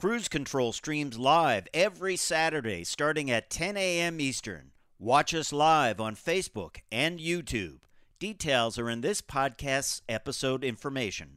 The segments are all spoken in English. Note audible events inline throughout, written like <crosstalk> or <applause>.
Cruise Control streams live every Saturday starting at 10 a.m. Eastern. Watch us live on Facebook and YouTube. Details are in this podcast's episode information.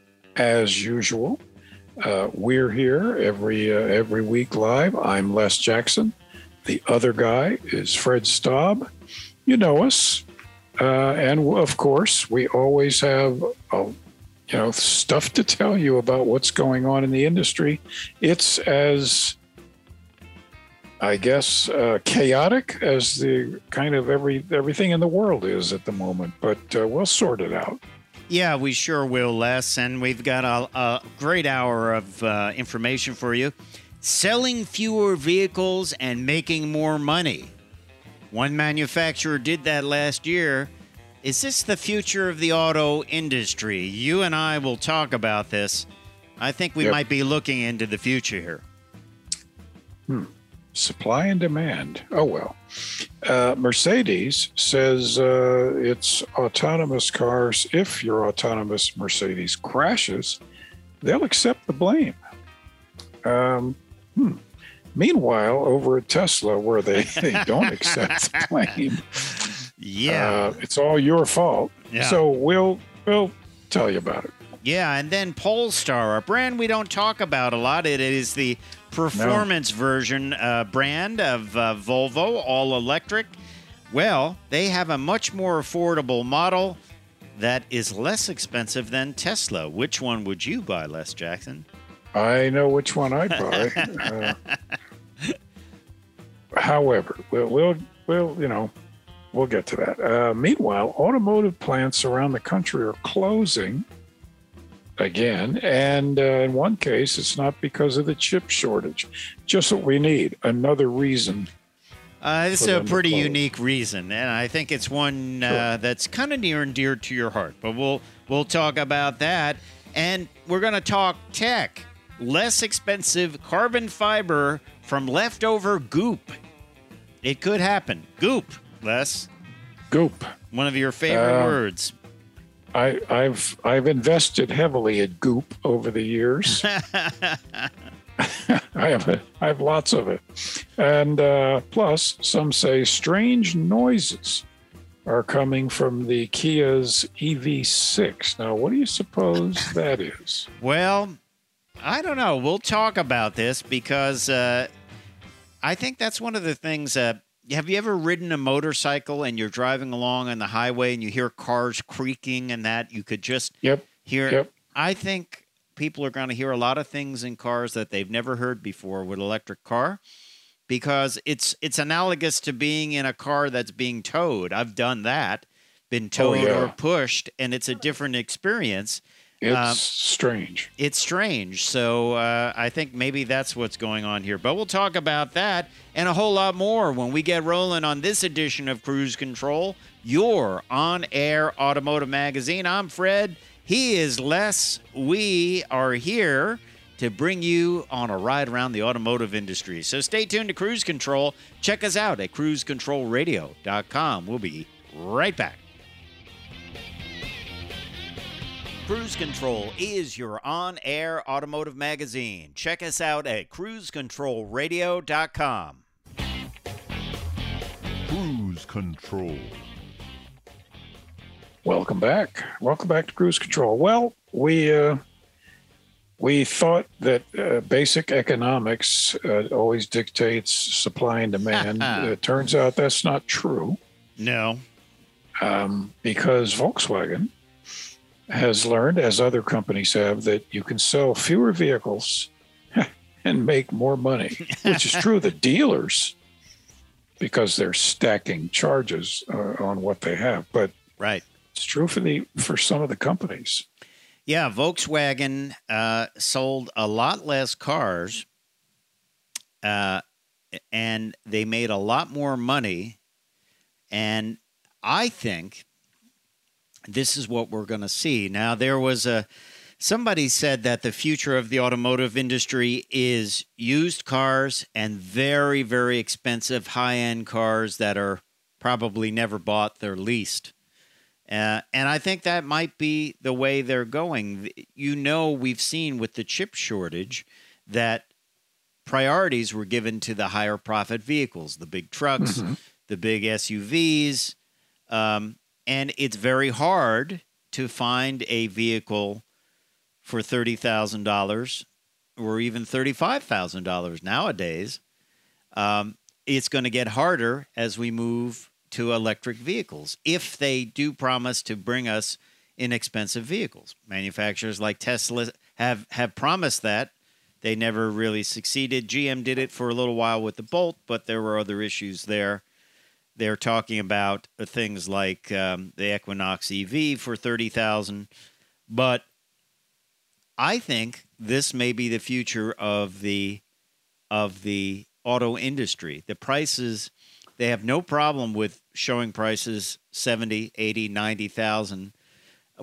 As usual, uh, we're here every uh, every week live. I'm Les Jackson. The other guy is Fred Staub. You know us. Uh, and of course, we always have uh, you know stuff to tell you about what's going on in the industry. It's as I guess uh, chaotic as the kind of every everything in the world is at the moment, but uh, we'll sort it out. Yeah, we sure will, Les. And we've got a, a great hour of uh, information for you. Selling fewer vehicles and making more money. One manufacturer did that last year. Is this the future of the auto industry? You and I will talk about this. I think we Yep. might be looking into the future here. Supply and demand. Oh well. Uh, Mercedes says uh, its autonomous cars. If your autonomous Mercedes crashes, they'll accept the blame. Um, hmm. Meanwhile, over at Tesla, where they, <laughs> they don't accept the <laughs> blame, Yeah. uh, it's all your fault. Yeah. So we'll we'll tell you about it. Yeah, and then Polestar, a brand we don't talk about a lot. It is the performance version uh, brand of uh, Volvo, all electric. Well, they have a much more affordable model that is less expensive than Tesla. Which one would you buy, Les Jackson? I know which one I'd buy. uh, <laughs> however, we'll, we'll, we'll, you know, we'll get to that. Uh, meanwhile, automotive plants around the country are closing again. And uh, in one case, it's not because of the chip shortage. Just what we need. Another reason. Uh, this is a pretty unique reason, and I think it's one uh, that's kind of near and dear to your heart. But we'll we'll talk about that, and we're going to talk tech. Less expensive carbon fiber from leftover goop. It could happen. Goop, Les. Goop. One of your favorite Uh, words. I, I've I've invested heavily in goop over the years. <laughs> I have a, I have lots of it, and uh, plus some say strange noises are coming from the Kia's EV6. Now, what do you suppose <laughs> that is? Well, I don't know. We'll talk about this because uh, I think that's one of the things. Uh, have you ever ridden a motorcycle and you're driving along on the highway and you hear cars creaking and that you could just Yep. hear? Yep. I think people are going to hear a lot of things in cars that they've never heard before with electric car because it's it's analogous to being in a car that's being towed. I've done that, been oh, towed Oh, yeah. or pushed, and it's a different experience It's Um, strange. it's strange. So uh, I think maybe that's what's going on here. But we'll talk about that and a whole lot more when we get rolling on this edition of Cruise Control, your on air automotive magazine. I'm Fred. He is Les. We are here to bring you on a ride around the automotive industry. So stay tuned to Cruise Control. Check us out at cruisecontrolradio.com. We'll be right back. Cruise Control is your on air automotive magazine. Check us out at cruisecontrolradio.com. Cruise Control. Welcome back. Welcome back to Cruise Control. Well, we uh, we thought that uh, basic economics uh, always dictates supply and demand. <laughs> it turns out that's not true No. um, because Volkswagen has learned, as other companies have, that you can sell fewer vehicles <laughs> and make more money, which is true of the dealers because they're stacking charges uh, on what they have. But Right. it's true for the for some of the companies. Yeah, Volkswagen uh, sold a lot less cars, uh, and they made a lot more money. And I think this is what we're going to see. Now, there was a somebody said that the future of the automotive industry is used cars and very, very expensive high end cars that are probably never bought, they're leased. Uh, and I think that might be the way they're going. You know, we've seen with the chip shortage that priorities were given to the higher profit vehicles, the big trucks, Mhm. the big SUVs. Um, and it's very hard to find a vehicle for $30,000 or even $35,000 nowadays. Um, it's going to get harder as we move to electric vehicles if they do promise to bring us inexpensive vehicles. Manufacturers like Tesla have have promised that. They never really succeeded. GM did it for a little while with the Bolt, but there were other issues there. They're talking about things like um, the Equinox EV for thirty thousand, but I think this may be the future of the of the auto industry. The prices they have no problem with showing prices 70, 80, 90,000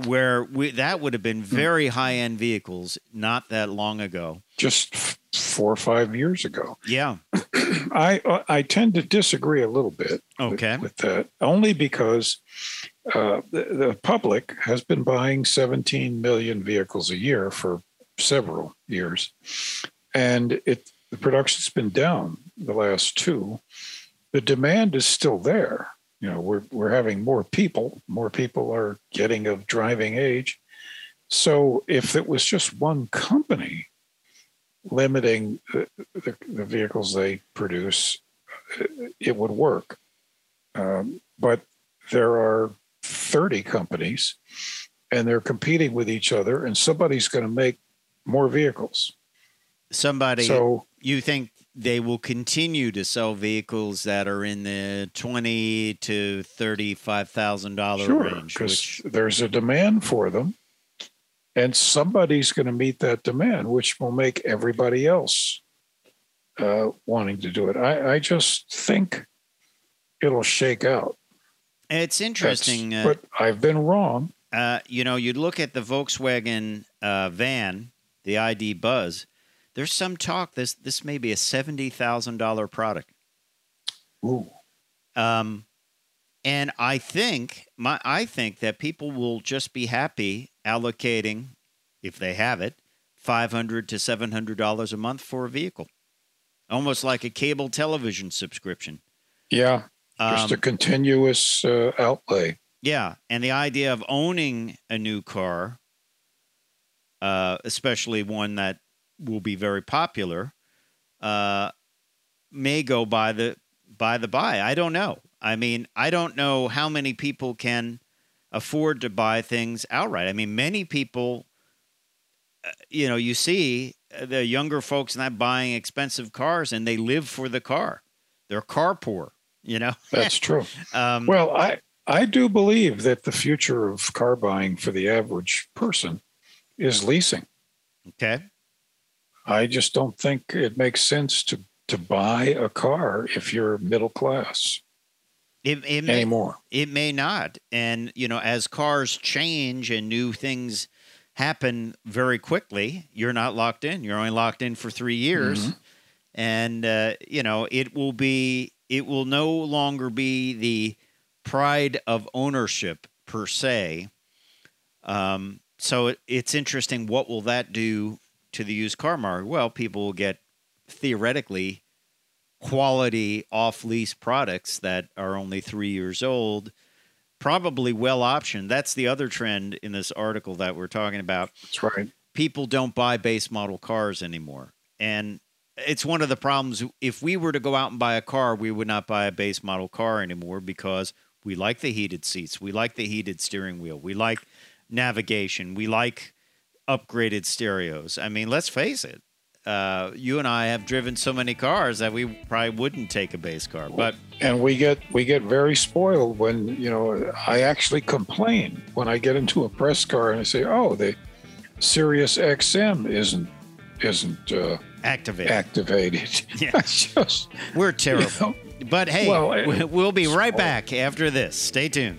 where we, that would have been very high-end vehicles not that long ago. Just f- four or five years ago. Yeah. <clears throat> I I tend to disagree a little bit. with- Okay. With, that, only because uh, the, the public has been buying 17 million vehicles a year for several years, and it the production's been down the last two. The demand is still there. You know, we're we're having more people. More people are getting of driving age. So if it was just one company limiting the, the, the vehicles they produce, it would work. Um, but there are 30 companies and they're competing with each other, and somebody's going to make more vehicles. Somebody So, you think they will continue to sell vehicles that are in the 20 to 35,000 dollar sure, range because which there's a demand for them, and somebody's going to meet that demand, which will make everybody else uh, wanting to do it. I, I just think it'll shake out. it's interesting uh, but I've been wrong. uh, you know, you look at the Volkswagen uh, van, the ID Buzz. There's some talk this this may be a seventy thousand dollar product, Ooh. um, and I think my I think that people will just be happy allocating, if they have it, five hundred to seven hundred dollars a month for a vehicle, almost like a cable television subscription. Yeah, just a Um, continuous uh, outlay. Yeah, and the idea of owning a new car, uh, especially one that will be very popular, uh, may go by the by the by. I don't know. I mean, I don't know how many people can afford to buy things outright. I mean, many people, uh, you know, you see uh, the younger folks not buying expensive cars, and they live for the car. They're car poor. You know. <laughs> That's true. Um, Well, I I do believe that the future of car buying for the average person is leasing. okay. I just don't think it makes sense to to buy a car if you're middle class It, it may, anymore. It may not. And, you know, as cars change and new things happen very quickly, you're not locked in. You're only locked in for three years. And, uh, you know, it will be, it will no longer be the pride of ownership per se. Um, so it, it's interesting. What will that do to the used car market? Well, people will get theoretically quality off lease products that are only three years old, probably well optioned. That's the other trend in this article that we're talking about. That's right. People don't buy base model cars anymore. And it's one of the problems. If we were to go out and buy a car, we would not buy a base model car anymore because we like the heated seats, we like the heated steering wheel, we like navigation, we like upgraded stereos. I mean, let's face it. Uh, you and I have driven so many cars that we probably wouldn't take a base car. But And we get we get very spoiled when you know I actually complain when I get into a press car and I say, "Oh, they Sirius XM isn't isn't uh, Activate. activated. <laughs> Yeah. Just We're you terrible. know, But hey, Well, we- we'll be right back after this. Stay tuned.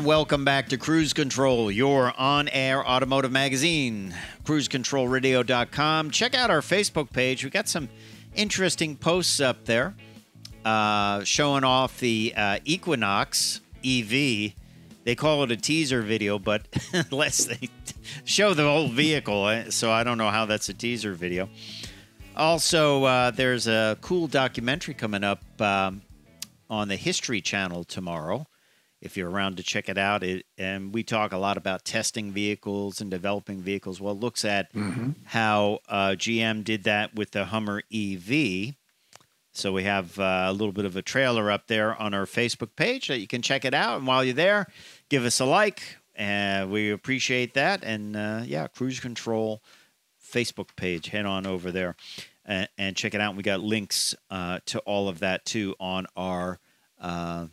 And welcome back to Cruise Control, your on air automotive magazine. CruiseControlRadio.com. Check out our Facebook page. We've got some interesting posts up there uh, showing off the uh, Equinox EV. They call it a teaser video, but <laughs> unless they show the whole vehicle, eh, so I don't know how that's a teaser video. Also, uh, there's a cool documentary coming up um, on the History Channel tomorrow. If you're around to check it out, it, and we talk a lot about testing vehicles and developing vehicles. Well, it looks at how uh, GM did that with the Hummer EV. So we have uh, a little bit of a trailer up there on our Facebook page that you can check it out. And while you're there, give us a like. And we appreciate that. And uh, yeah, Cruise Control Facebook page. Head on over there and, and check it out. We got links uh, to all of that too on our uh,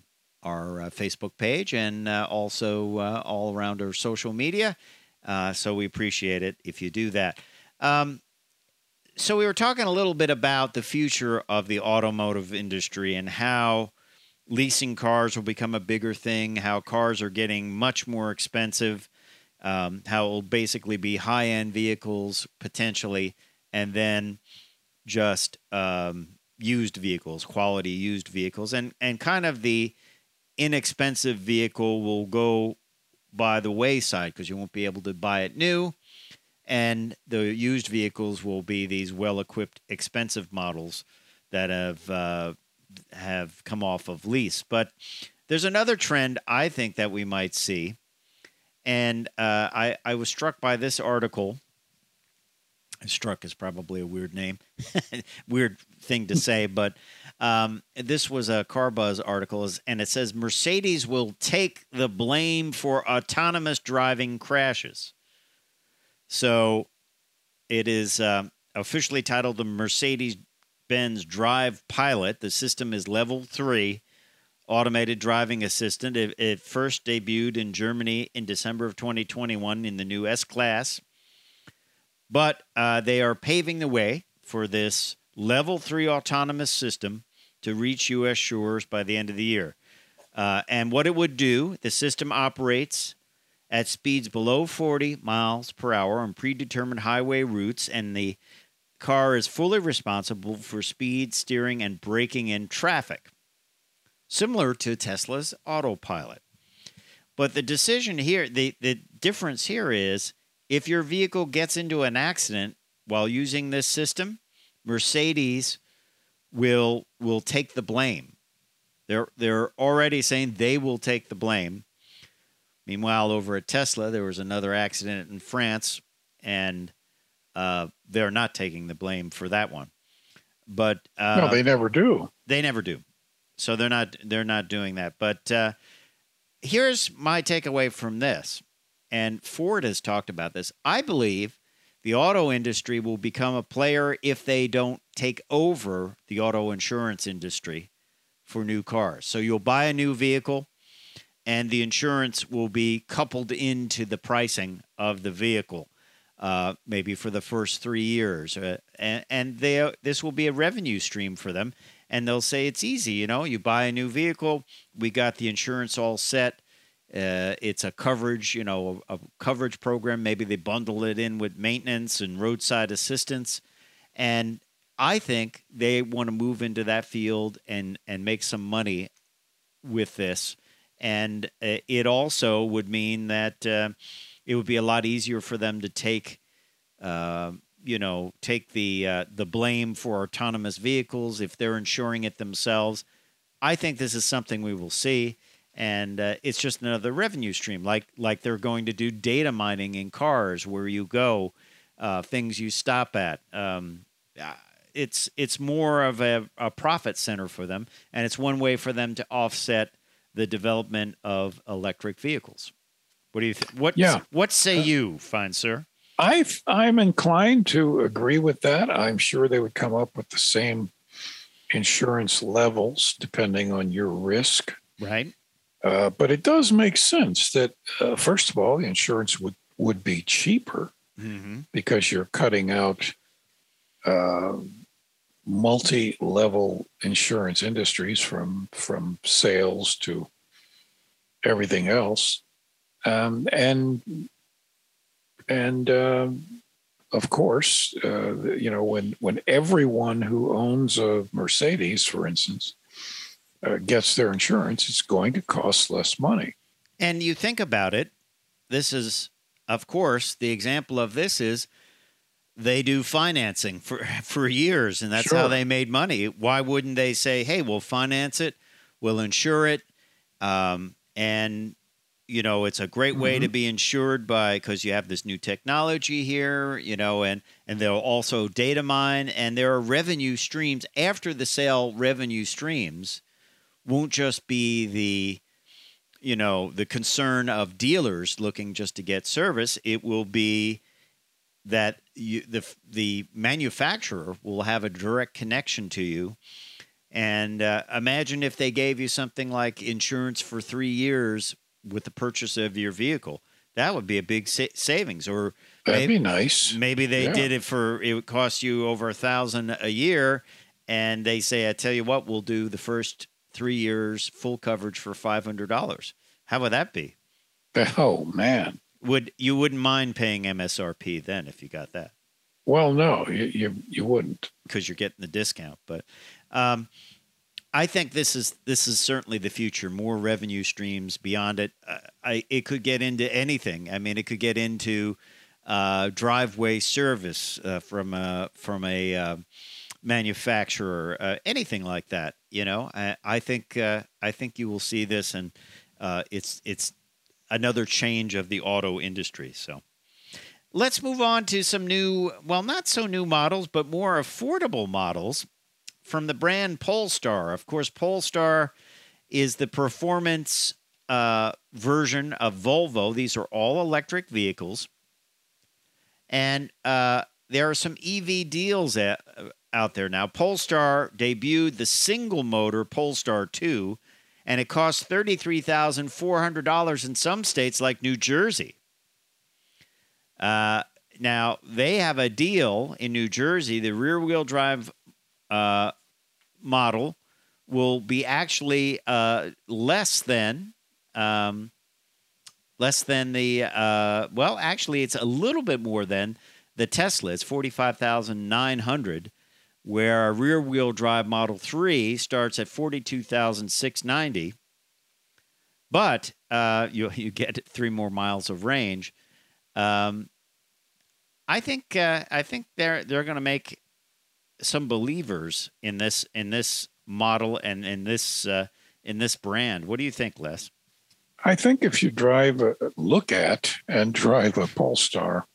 our uh, Facebook page and uh, also uh, all around our social media. Uh, so we appreciate it if you do that. Um, so we were talking a little bit about the future of the automotive industry and how leasing cars will become a bigger thing, how cars are getting much more expensive, um, how it will basically be high end vehicles potentially, and then just um, used vehicles, quality used vehicles, and and kind of the inexpensive vehicle will go by the wayside because you won't be able to buy it new, and the used vehicles will be these well equipped, expensive models that have uh, have come off of lease. But there's another trend I think that we might see, and uh, I I was struck by this article. Struck is probably a weird name, <laughs> weird thing to say, <laughs> but um, this was a CarBuzz article, and it says Mercedes will take the blame for autonomous driving crashes. So it is um, officially titled the Mercedes Benz Drive Pilot. The system is level three automated driving assistant. It, it first debuted in Germany in December of 2021 in the new S Class. But uh, they are paving the way for this level three autonomous system to reach U.S. shores by the end of the year. Uh, and what it would do, the system operates at speeds below 40 miles per hour on predetermined highway routes, and the car is fully responsible for speed, steering, and braking in traffic, similar to Tesla's autopilot. But the decision here, the, the difference here is if your vehicle gets into an accident while using this system, Mercedes will will take the blame. They're they're already saying they will take the blame. Meanwhile, over at Tesla, there was another accident in France, and uh, they're not taking the blame for that one. But uh, no, they never do. they never do. So they're not they're not doing that. But uh, here's my takeaway from this, and Ford has talked about this. I believe the auto industry will become a player if they don't take over the auto insurance industry for new cars. So you'll buy a new vehicle, and the insurance will be coupled into the pricing of the vehicle. Uh, maybe for the first three years, uh, and and they this will be a revenue stream for them, and they'll say it's easy. You know, you buy a new vehicle, we got the insurance all set. Uh, it's a coverage, you know, a, a coverage program. Maybe they bundle it in with maintenance and roadside assistance, and I think they want to move into that field and and make some money with this. And uh, it also would mean that uh, it would be a lot easier for them to take, uh, you know, take the uh, the blame for autonomous vehicles if they're insuring it themselves. I think this is something we will see, and uh, it's just another revenue stream, like like they're going to do data mining in cars where you go, uh, things you stop at. Um, uh, it's it's more of a, a profit center for them, and it's one way for them to offset the development of electric vehicles. What do you what Yeah. what say you, fine sir? I I'm inclined to agree with that. I'm sure they would come up with the same insurance levels depending on your risk. Right. Uh, but it does make sense that uh, first of all, the insurance would would be cheaper Mm-hmm. because you're cutting out uh, multi-level insurance industries from from sales to everything else, um, and and um, of course, uh, you know when when everyone who owns a Mercedes, for instance, uh, gets their insurance, it's going to cost less money. And you think about it, this is, of course, the example of this is they do financing for <laughs> for years, and that's how they made money. Why wouldn't they say, "Hey, we'll finance it, we'll insure it," um, and you know, it's a great way to be insured by because you have this new technology here, you know, and and they'll also data mine, and there are revenue streams after the sale. Revenue streams won't just be the you know the concern of dealers looking just to get service. It will be that you, the the manufacturer will have a direct connection to you. And uh, imagine if they gave you something like insurance for 3 years with the purchase of your vehicle. That would be a big sa- savings. Or That'd maybe, be nice. maybe they Yeah. did it for it would cost you over a thousand a year. And they say i tell you what we'll do the first three years full coverage for $500 how would that be Oh man. would you wouldn't mind paying msrp then if you got that Well, no, you you, you wouldn't. because you're getting the discount but um, i think this is this is certainly the future more revenue streams beyond it uh, I, it could get into anything i mean it could get into uh, driveway service uh, from a from a uh, manufacturer, uh, anything like that. You know, I, I think uh, I think you will see this, and uh, it's it's another change of the auto industry. So. Let's move on to some new, well, not so new models, but more affordable models from the brand Polestar. Of course, Polestar is the performance uh, version of Volvo. These are all electric vehicles. And uh, there are some EV deals at, out there now. Polestar debuted the single motor Polestar 2, and it costs $33,400 in some states like New Jersey. Uh, now, they have a deal in New Jersey. The rear wheel drive uh, model will be actually uh, less than. Um, less than the uh, well actually it's a little bit more than the tesla it's 45900 where a rear wheel drive model 3 starts at 42690 but uh, you, <laughs> you get three more miles of range. Um, i think uh, i think they're they're going to make some believers in this in this model and in this uh, in this brand. What do you think les? I think if you drive, a, look at and drive a Polestar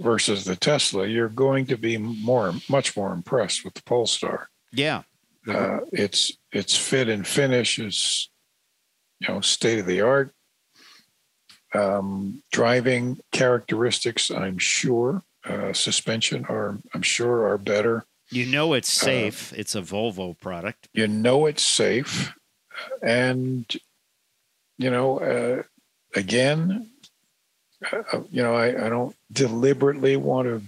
versus the Tesla, you're going to be more, much more impressed with the Polestar. yeah Uh, its its fit and finish is, you know, state of the art. Um, driving characteristics, I'm sure, uh, suspension are, I'm sure, are better. You know it's safe. it's a Volvo product. You know it's safe, and you know, uh, again, uh, you know, I, I don't deliberately want to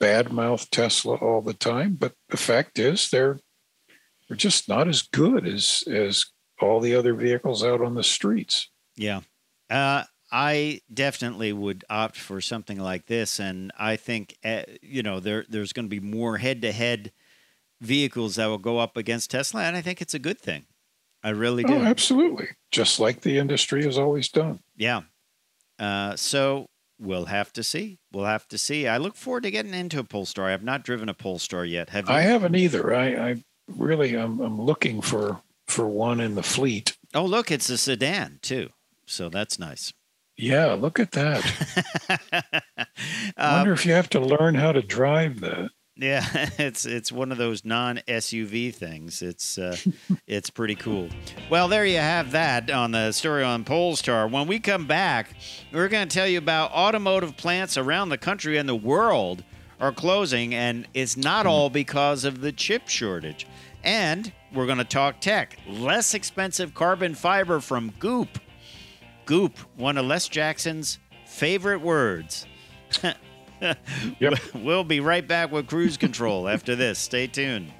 badmouth Tesla all the time, but the fact is they're they're just not as good as as all the other vehicles out on the streets. Yeah. Uh, I definitely would opt for something like this, and I think uh, you know there there's going to be more head-to-head vehicles that will go up against Tesla, and I think it's a good thing. I really do. Oh, absolutely. Just like the industry has always done. Yeah. Uh, so we'll have to see. We'll have to see. I look forward to getting into a Polestar. I have not driven a Polestar yet. Have you? I haven't either. I, I really I'm, I'm looking for for one in the fleet. oh, look, it's a sedan too. So that's nice. Yeah, look at that. I <laughs> wonder if you have to learn how to drive that. Yeah, <laughs> it's it's one of those non SUV things. It's uh, <laughs> it's pretty cool. Well, there you have that on the story on Polestar. When we come back, we're going to tell you about automotive plants around the country and the world are closing, and it's not all because of the chip shortage. And we're going to talk tech. Less expensive carbon fiber from Goop. Goop, one of Les Jackson's favorite words. <laughs> <laughs> Yep. We'll be right back with Cruise Control after this. Stay tuned.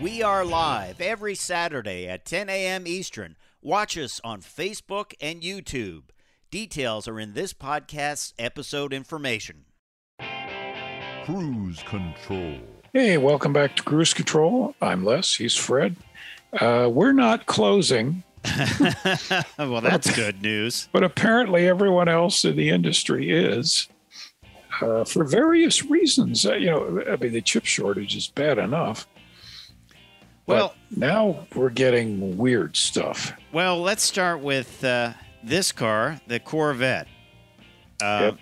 We are live every Saturday at 10 a.m. Eastern. Watch us on Facebook and YouTube. Details are in this podcast's episode information. Cruise Control. Hey, welcome back to Cruise Control. I'm Les. He's Fred. Uh, we're not closing, <laughs> well, that's good news. but apparently everyone else in the industry is uh, for various reasons. Uh, you know, I mean, the chip shortage is bad enough. Well, now we're getting weird stuff. well, let's start with uh, this car, the Corvette. Uh, Yep.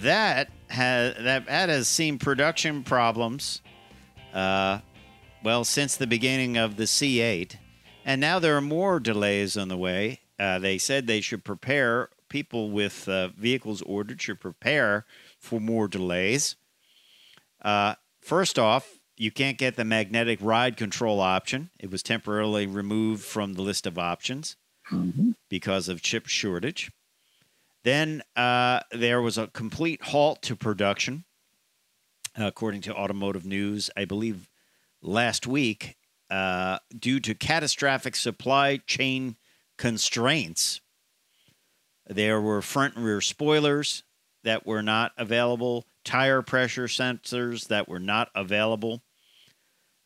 That has that, that has seen production problems. Uh, well, since the beginning of the C8, and now there are more delays on the way. Uh, they said they should prepare people with uh, vehicles ordered should prepare for more delays. Uh, first off, you can't get the magnetic ride control option. It was temporarily removed from the list of options Mhm. because of chip shortage. Then uh, there was a complete halt to production, according to Automotive News, I believe last week, uh, due to catastrophic supply chain constraints. There were front and rear spoilers that were not available, tire pressure sensors that were not available.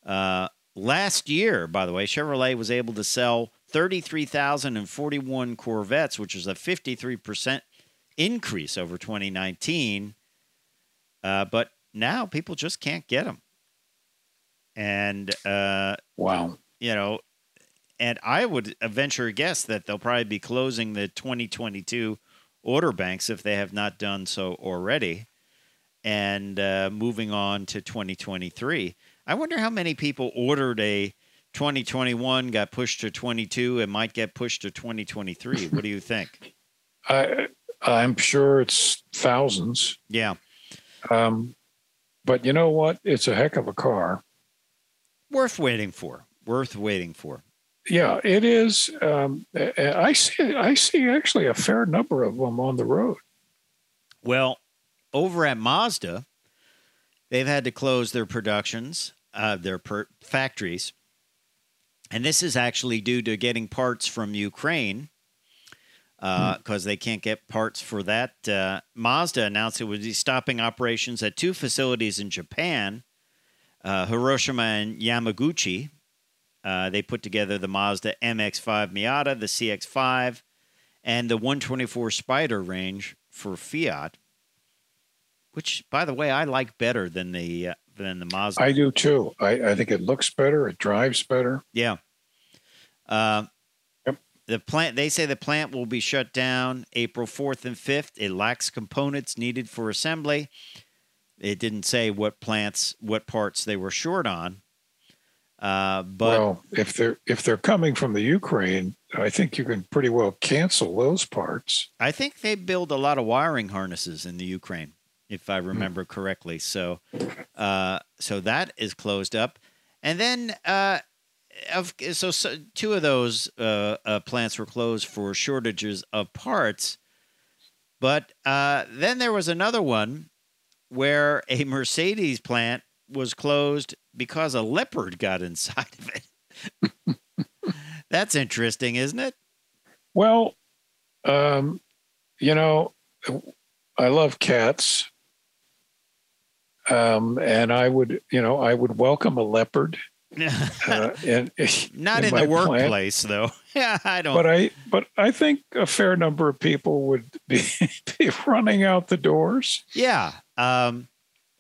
Uh, last year, by the way, Chevrolet was able to sell 33,041 Corvettes, which is a 53% increase over 2019. Uh, but now people just can't get them. And, uh, Wow. you know, and I would venture a guess that they'll probably be closing the 2022 order banks if they have not done so already and uh, moving on to 2023. I wonder how many people ordered a 2021, got pushed to 22, and might get pushed to 2023. <laughs> what do you think? I, I'm sure it's thousands. Yeah. Um, but you know what? It's a heck of a car. Worth waiting for. Worth waiting for. Yeah, it is. Um, I see. I see actually a fair number of them on the road. Well, over at Mazda, they've had to close their productions, uh, their per- factories. And this is actually due to getting parts from Ukraine because they can't get parts for that. Uh, Mazda announced it would be stopping operations at two facilities in Japan, uh, Hiroshima and Yamaguchi. Uh, they put together the Mazda MX5 Miata, the CX5, and the 124 Spider range for Fiat which by the way I like better than the uh, than the Mazda. I do too. I, I think it looks better. It drives better. yeah. Uh, Yep. The plant. They say the plant will be shut down April fourth and fifth. It lacks components needed for assembly. It didn't say what plants, what parts they were short on. Uh, but well, if they're if they're coming from the Ukraine, I think you can pretty well cancel those parts. I think they build a lot of wiring harnesses in the Ukraine, if I remember correctly. So, uh, so that is closed up, and then uh, of so, so two of those uh, uh, plants were closed for shortages of parts, but uh, then there was another one where a Mercedes plant was closed because a leopard got inside of it. <laughs> That's interesting, isn't it? Well, um, you know, I love cats. Um, and I would, you know, I would welcome a leopard. <laughs> Uh, in, Not in, my the plant. workplace, though. <laughs> Yeah, I don't. But I, but I think a fair number of people would be, be running out the doors. yeah. Um,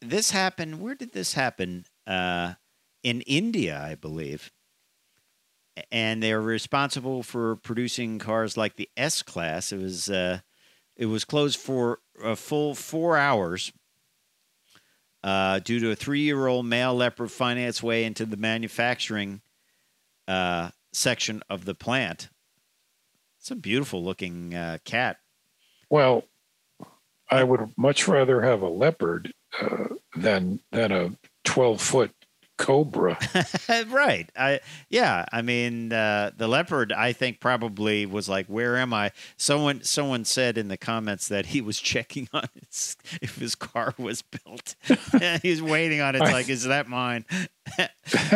this happened. Where did this happen? Uh, in India, I believe. And they're responsible for producing cars like the S class. It was uh, it was closed for a full four hours uh, due to a three-year-old male leopard finding its way into the manufacturing uh, section of the plant. It's a beautiful-looking uh, cat. Well, I would much rather have a leopard uh, than than a twelve foot cobra. <laughs> right. I yeah. I mean, uh, the leopard. I think probably was like, "Where am I?" Someone someone said in the comments that he was <laughs> checking on his, if his car was built. <laughs> He's waiting on it. Like, is that mine? I,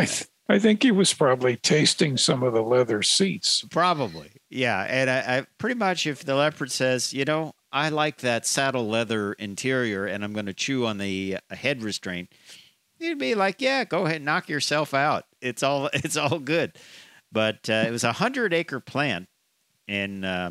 th- I think he was probably tasting some of the leather seats. Probably. Yeah. And I, I pretty much, if the leopard says, you know, I like that saddle leather interior, and I'm going to chew on the uh, head restraint you'd be like, yeah, go ahead, knock yourself out. It's all <laughs> it's all good. But uh, it was a hundred acre plant in uh,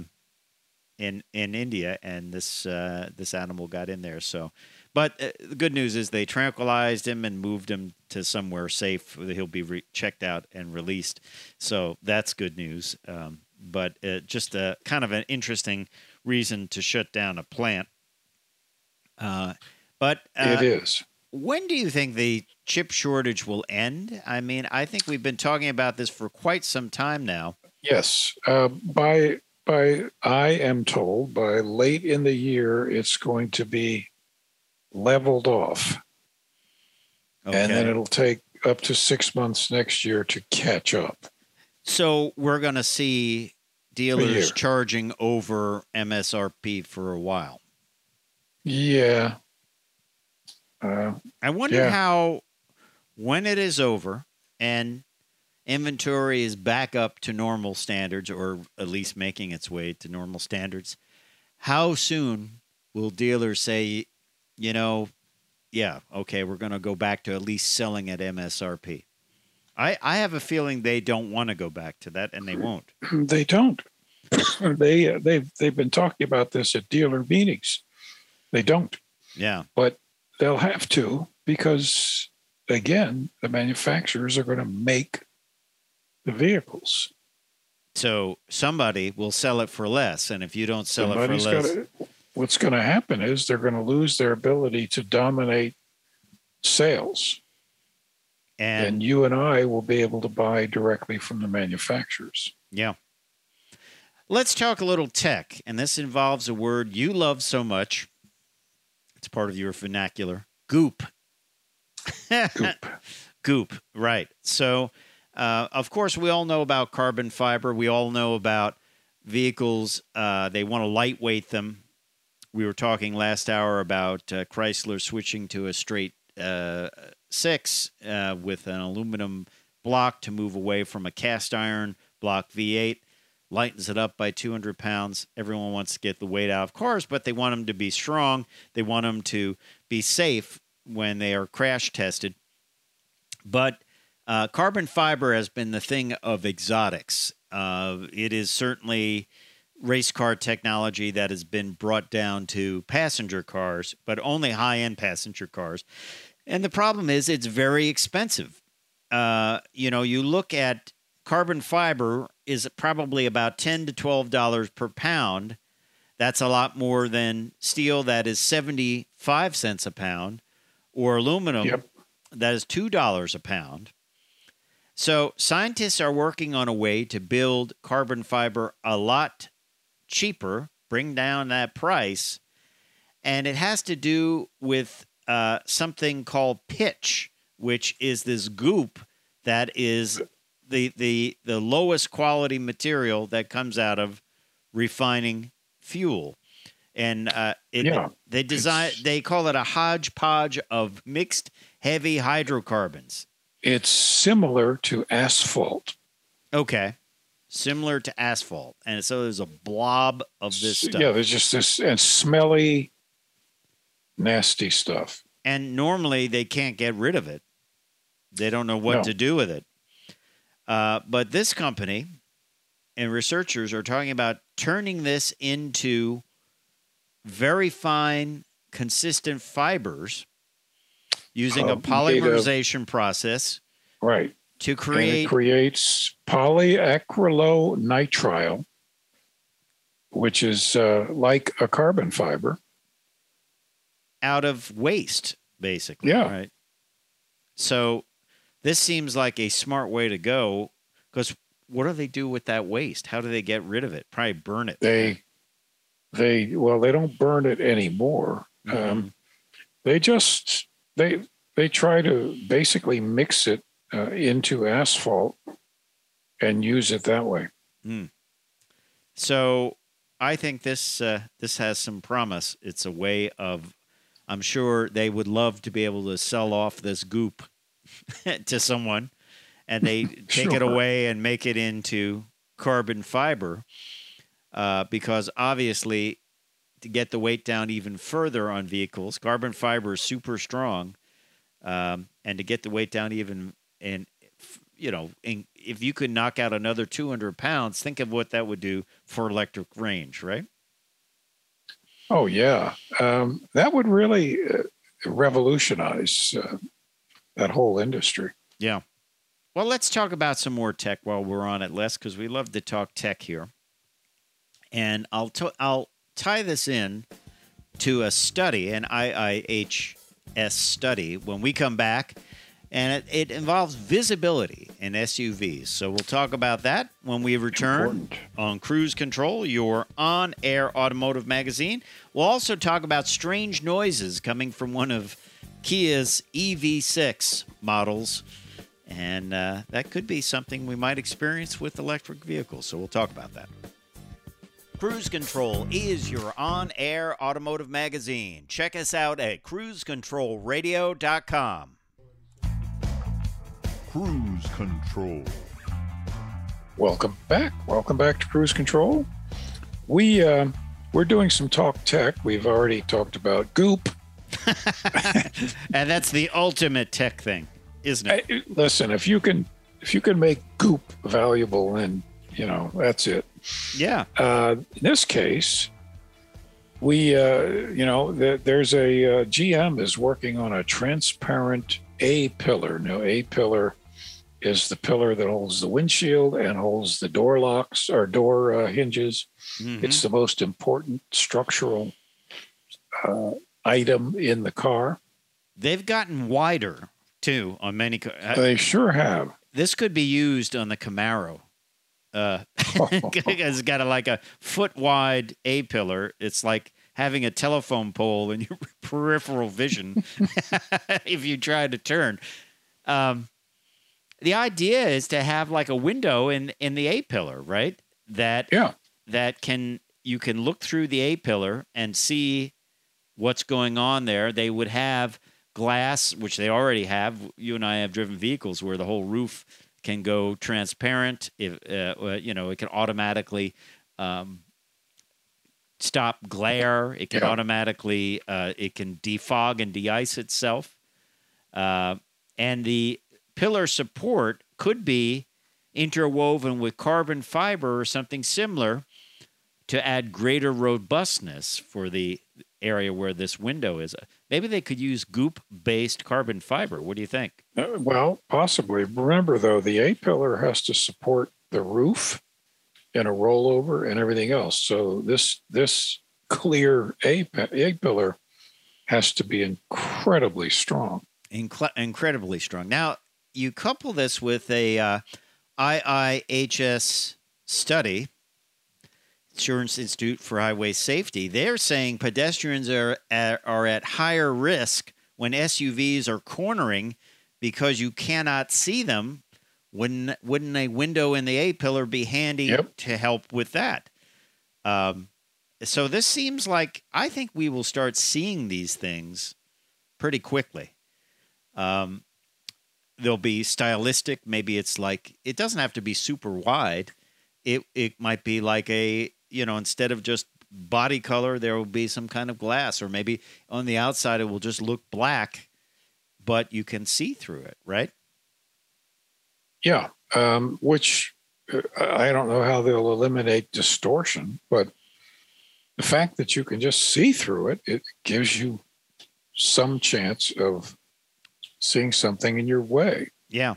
in in India, and this uh, this animal got in there. So, but uh, the good news is they tranquilized him and moved him to somewhere safe. He'll be re- checked out and released. So that's good news. Um, but uh, just a kind of an interesting reason to shut down a plant. Uh, but it is when do you think the chip shortage will end? I mean, I think we've been talking about this for quite some time now. Yes, uh, by by I am told by late in the year it's going to be leveled off, okay. and then it'll take up to six months next year to catch up. So we're going to see dealers charging over MSRP for a while. Yeah, uh, I wonder yeah. how, when it is over and inventory is back up to normal standards, or at least making its way to normal standards, how soon will dealers say, you know, yeah, okay, we're going to go back to at least selling at MSRP? I, I have a feeling they don't want to go back to that, and they won't. <clears throat> They don't. <clears throat> they uh, they've they've been talking about this at dealer meetings. They don't. Yeah. But they'll have to because again the manufacturers are going to make the vehicles. So somebody will sell it for less and if you don't sell Somebody's it for less gotta, what's going to happen is they're going to lose their ability to dominate sales. And, and you and i will be able to buy directly from the manufacturers. Yeah. Let's talk a little tech and this involves a word you love so much it's part of your vernacular. Goop. Goop. <laughs> Goop. Right. So, uh, of course, we all know about carbon fiber. We all know about vehicles. Uh, they want to lightweight them. We were talking last hour about uh, Chrysler switching to a straight uh, six uh, with an aluminum block to move away from a cast iron block V8 lightens it up by 200 pounds. Everyone wants to get the weight out of cars, but they want them to be strong. They want them to be safe when they are crash tested. But uh, carbon fiber has been the thing of exotics. Uh, it is certainly race car technology that has been brought down to passenger cars, but only high end passenger cars. And the problem is it's very expensive. Uh, you know, you look at carbon fiber is probably about 10 to 12 dollars per pound that's a lot more than steel that is 75 cents a pound or aluminum yep. that is $2 a pound so scientists are working on a way to build carbon fiber a lot cheaper bring down that price and it has to do with uh, something called pitch which is this goop that is the the the lowest quality material that comes out of refining fuel. And uh, it, yeah, they design they call it a hodgepodge of mixed heavy hydrocarbons. It's similar to asphalt. Okay. Similar to asphalt. And so there's a blob of this stuff. yeah there's just this and smelly nasty stuff. And normally they can't get rid of it. They don't know what no. to do with it uh, but this company and researchers are talking about turning this into very fine, consistent fibers using a polymerization process. Right. To create. And it creates polyacrylonitrile, which is uh, like a carbon fiber. Out of waste. basically. Yeah. Right. So this seems like a smart way to go because what do they do with that waste? How do they get rid of it? Probably burn it. They, they, well, they don't burn it anymore. Mhm. Um, they just they they try to basically mix it uh, into asphalt and use it that way. So I think this uh, this has some promise. It's a way of, I'm sure they would love to be able to sell off this goop <laughs> to someone, and they <laughs> take it away and make it into carbon fiber, uh, because obviously, to get the weight down even further on vehicles, carbon fiber is super strong, um, and to get the weight down even and you know, in, if you could knock out another 200 pounds, think of what that would do for electric range, right? Oh yeah, um, that would really uh, revolutionize uh, that whole industry. Yeah. Well, let's talk about some more tech while we're on it, Les, because we love to talk tech here. And I'll t- I'll tie this in to a study, an IIHS study, when we come back, and it, it involves visibility in SUVs. So we'll talk about that when we return Important. on Cruise Control, your on-air automotive magazine. We'll also talk about strange noises coming from one of Kia's EV6 models. And uh, that could be something we might experience with electric vehicles. So we'll talk about that. Cruise Control is your on air automotive magazine. Check us out at cruisecontrolradio.com. Cruise Control. Welcome back. Welcome back to Cruise Control. We uh, we're doing some talk tech. We've already talked about Goop. <laughs> And that's the ultimate tech thing, isn't it? I- listen, if you can if you can make Goop valuable, then you know that's it. Yeah. Uh, in this case, we, uh, you know, th- there's a uh, GM is working on a transparent A pillar. Now, A pillar is the pillar that holds the windshield and holds the door locks or door uh, hinges. Mhm. It's the most important structural uh, item in the car. They've gotten wider too on many. ca- uh, They sure have. this could be used on the Camaro. Uh, <laughs> <laughs> it's got a, like a foot wide A pillar. It's like having a telephone pole in your <laughs> peripheral vision if you try to turn. Um, the idea is to have like a window in in the A pillar, right? That Yeah. that can you can look through the A pillar and see what's going on there. They would have glass, which they already have. You and I have driven vehicles where the whole roof can go transparent. If uh, uh, you know, it can automatically um, stop glare. It can Yeah. automatically uh, it can defog and de-ice itself. Uh, and the pillar support could be interwoven with carbon fiber or something similar to add greater robustness for the area where this window is. Maybe they could use goop based carbon fiber. What do you think? Uh, well, possibly. Remember, though, the A pillar has to support the roof and a rollover and everything else. So this this clear A, a pillar has to be incredibly strong. Incre- incredibly strong. Now, you couple this with a uh, IIHS study, Insurance Institute for Highway Safety. They're saying pedestrians are at, are at higher risk when SUVs are cornering because you cannot see them. Wouldn't wouldn't a window in the A pillar be handy Yep. to help with that? Um, so this seems like I think we will start seeing these things pretty quickly. Um, they'll be stylistic. Maybe it's like it doesn't have to be super wide. It it might be like a you know instead of just body color, there will be some kind of glass, or maybe on the outside it will just look black, but you can see through it, right? Yeah, um, which uh, I don't know how they'll eliminate distortion, but the fact that you can just see through it, it gives you some chance of seeing something in your way. Yeah.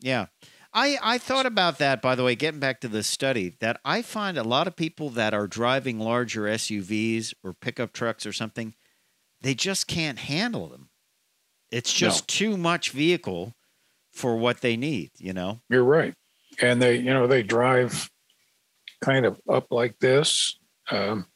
Yeah. I, I thought about that, by the way, getting back to the study, that I find a lot of people that are driving larger SUVs or pickup trucks or something, they just can't handle them. It's just too much vehicle for what they need, you know? You're right. And they, you know, they drive kind of up like this, um,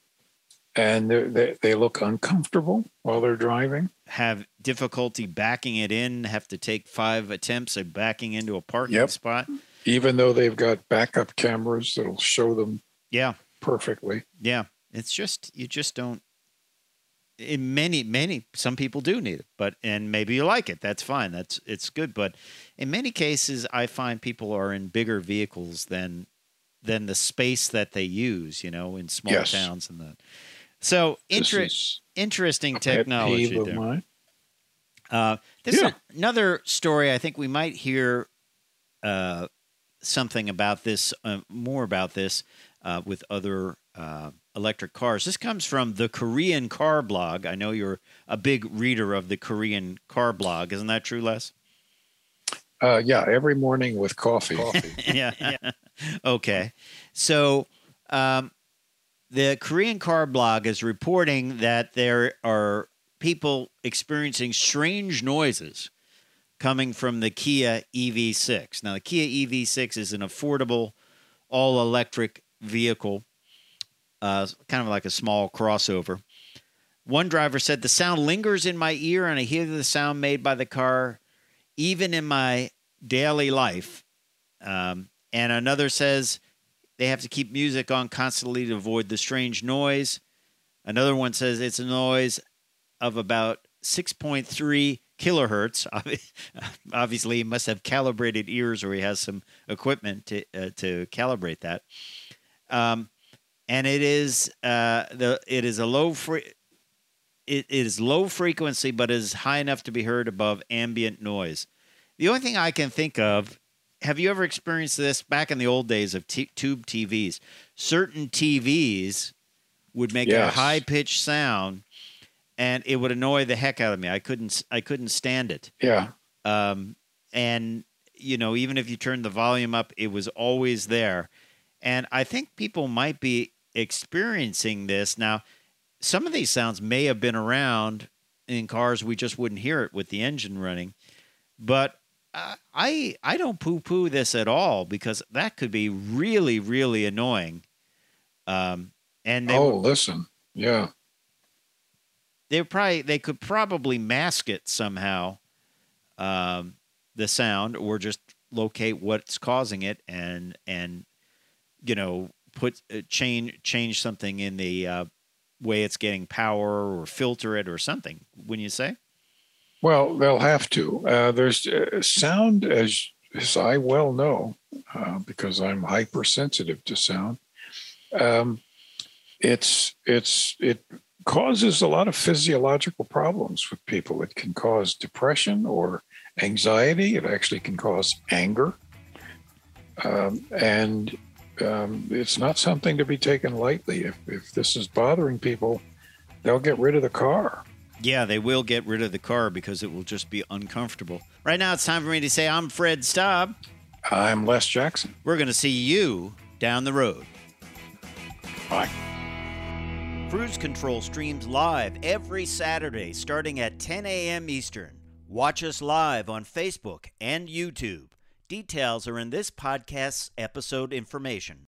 and they they look uncomfortable while they're driving. Have difficulty backing it in, have to take five attempts at backing into a parking Yep. spot. Even though they've got backup cameras that'll show them Yeah. perfectly. Yeah. It's just, you just don't. In many, many, some people do need it, but, and maybe you like it. That's fine. That's, it's good. But in many cases, I find people are in bigger vehicles than, than the space that they use, you know, in small Yes. towns and that. So, inter- interesting technology there. mine. Uh, this Yeah. is another story. I think we might hear uh, something about this, uh, more about this uh, with other uh, electric cars. This comes from the Korean Car Blog. I know you're a big reader of the Korean Car Blog. Isn't that true, Les? Uh, yeah, every morning with coffee. <laughs> yeah. okay. So, um, the Korean Car Blog is reporting that there are people experiencing strange noises coming from the Kia EV6. Now, the Kia EV6 is an affordable, all electric vehicle, uh, kind of like a small crossover. One driver said, The sound lingers in my ear, and I hear the sound made by the car even in my daily life. Um, and another says they have to keep music on constantly to avoid the strange noise. Another one says it's a noise of about 6.3 kilohertz. <laughs> Obviously, he must have calibrated ears or he has some equipment to, uh, to calibrate that. Um, and it is uh, the it is a low fre- it, it is low frequency, but is high enough to be heard above ambient noise. The only thing I can think of, have you ever experienced this back in the old days of t- tube TVs? Certain TVs would make a high pitched sound, and it would annoy the heck out of me. I couldn't I couldn't stand it. Yeah, Um, and you know, even if you turned the volume up, it was always there. And I think people might be experiencing this now. Some of these sounds may have been around in cars; we just wouldn't hear it with the engine running. But I I don't poo poo this at all because that could be really really annoying. Um, and oh, listen. Yeah. They probably they could probably mask it somehow um, the sound or just locate what's causing it and and you know put uh, change change something in the uh, way it's getting power or filter it or something wouldn't you say Well, they'll have to. Uh, there's uh, sound, as as I well know, uh, because I'm hypersensitive to sound. Um, it's it's it causes a lot of physiological problems with people. It can cause depression or anxiety. It actually can cause anger, um, and um, it's not something to be taken lightly. If if this is bothering people, they'll get rid of the car. yeah they will get rid of the car because it will just be uncomfortable right now it's time for me to say i'm fred staub I'm Les Jackson. we're going to see you down the road Bye. Cruise Control streams live every Saturday starting at 10 a.m. Eastern. Watch us live on Facebook and YouTube. Details are in this podcast's episode information.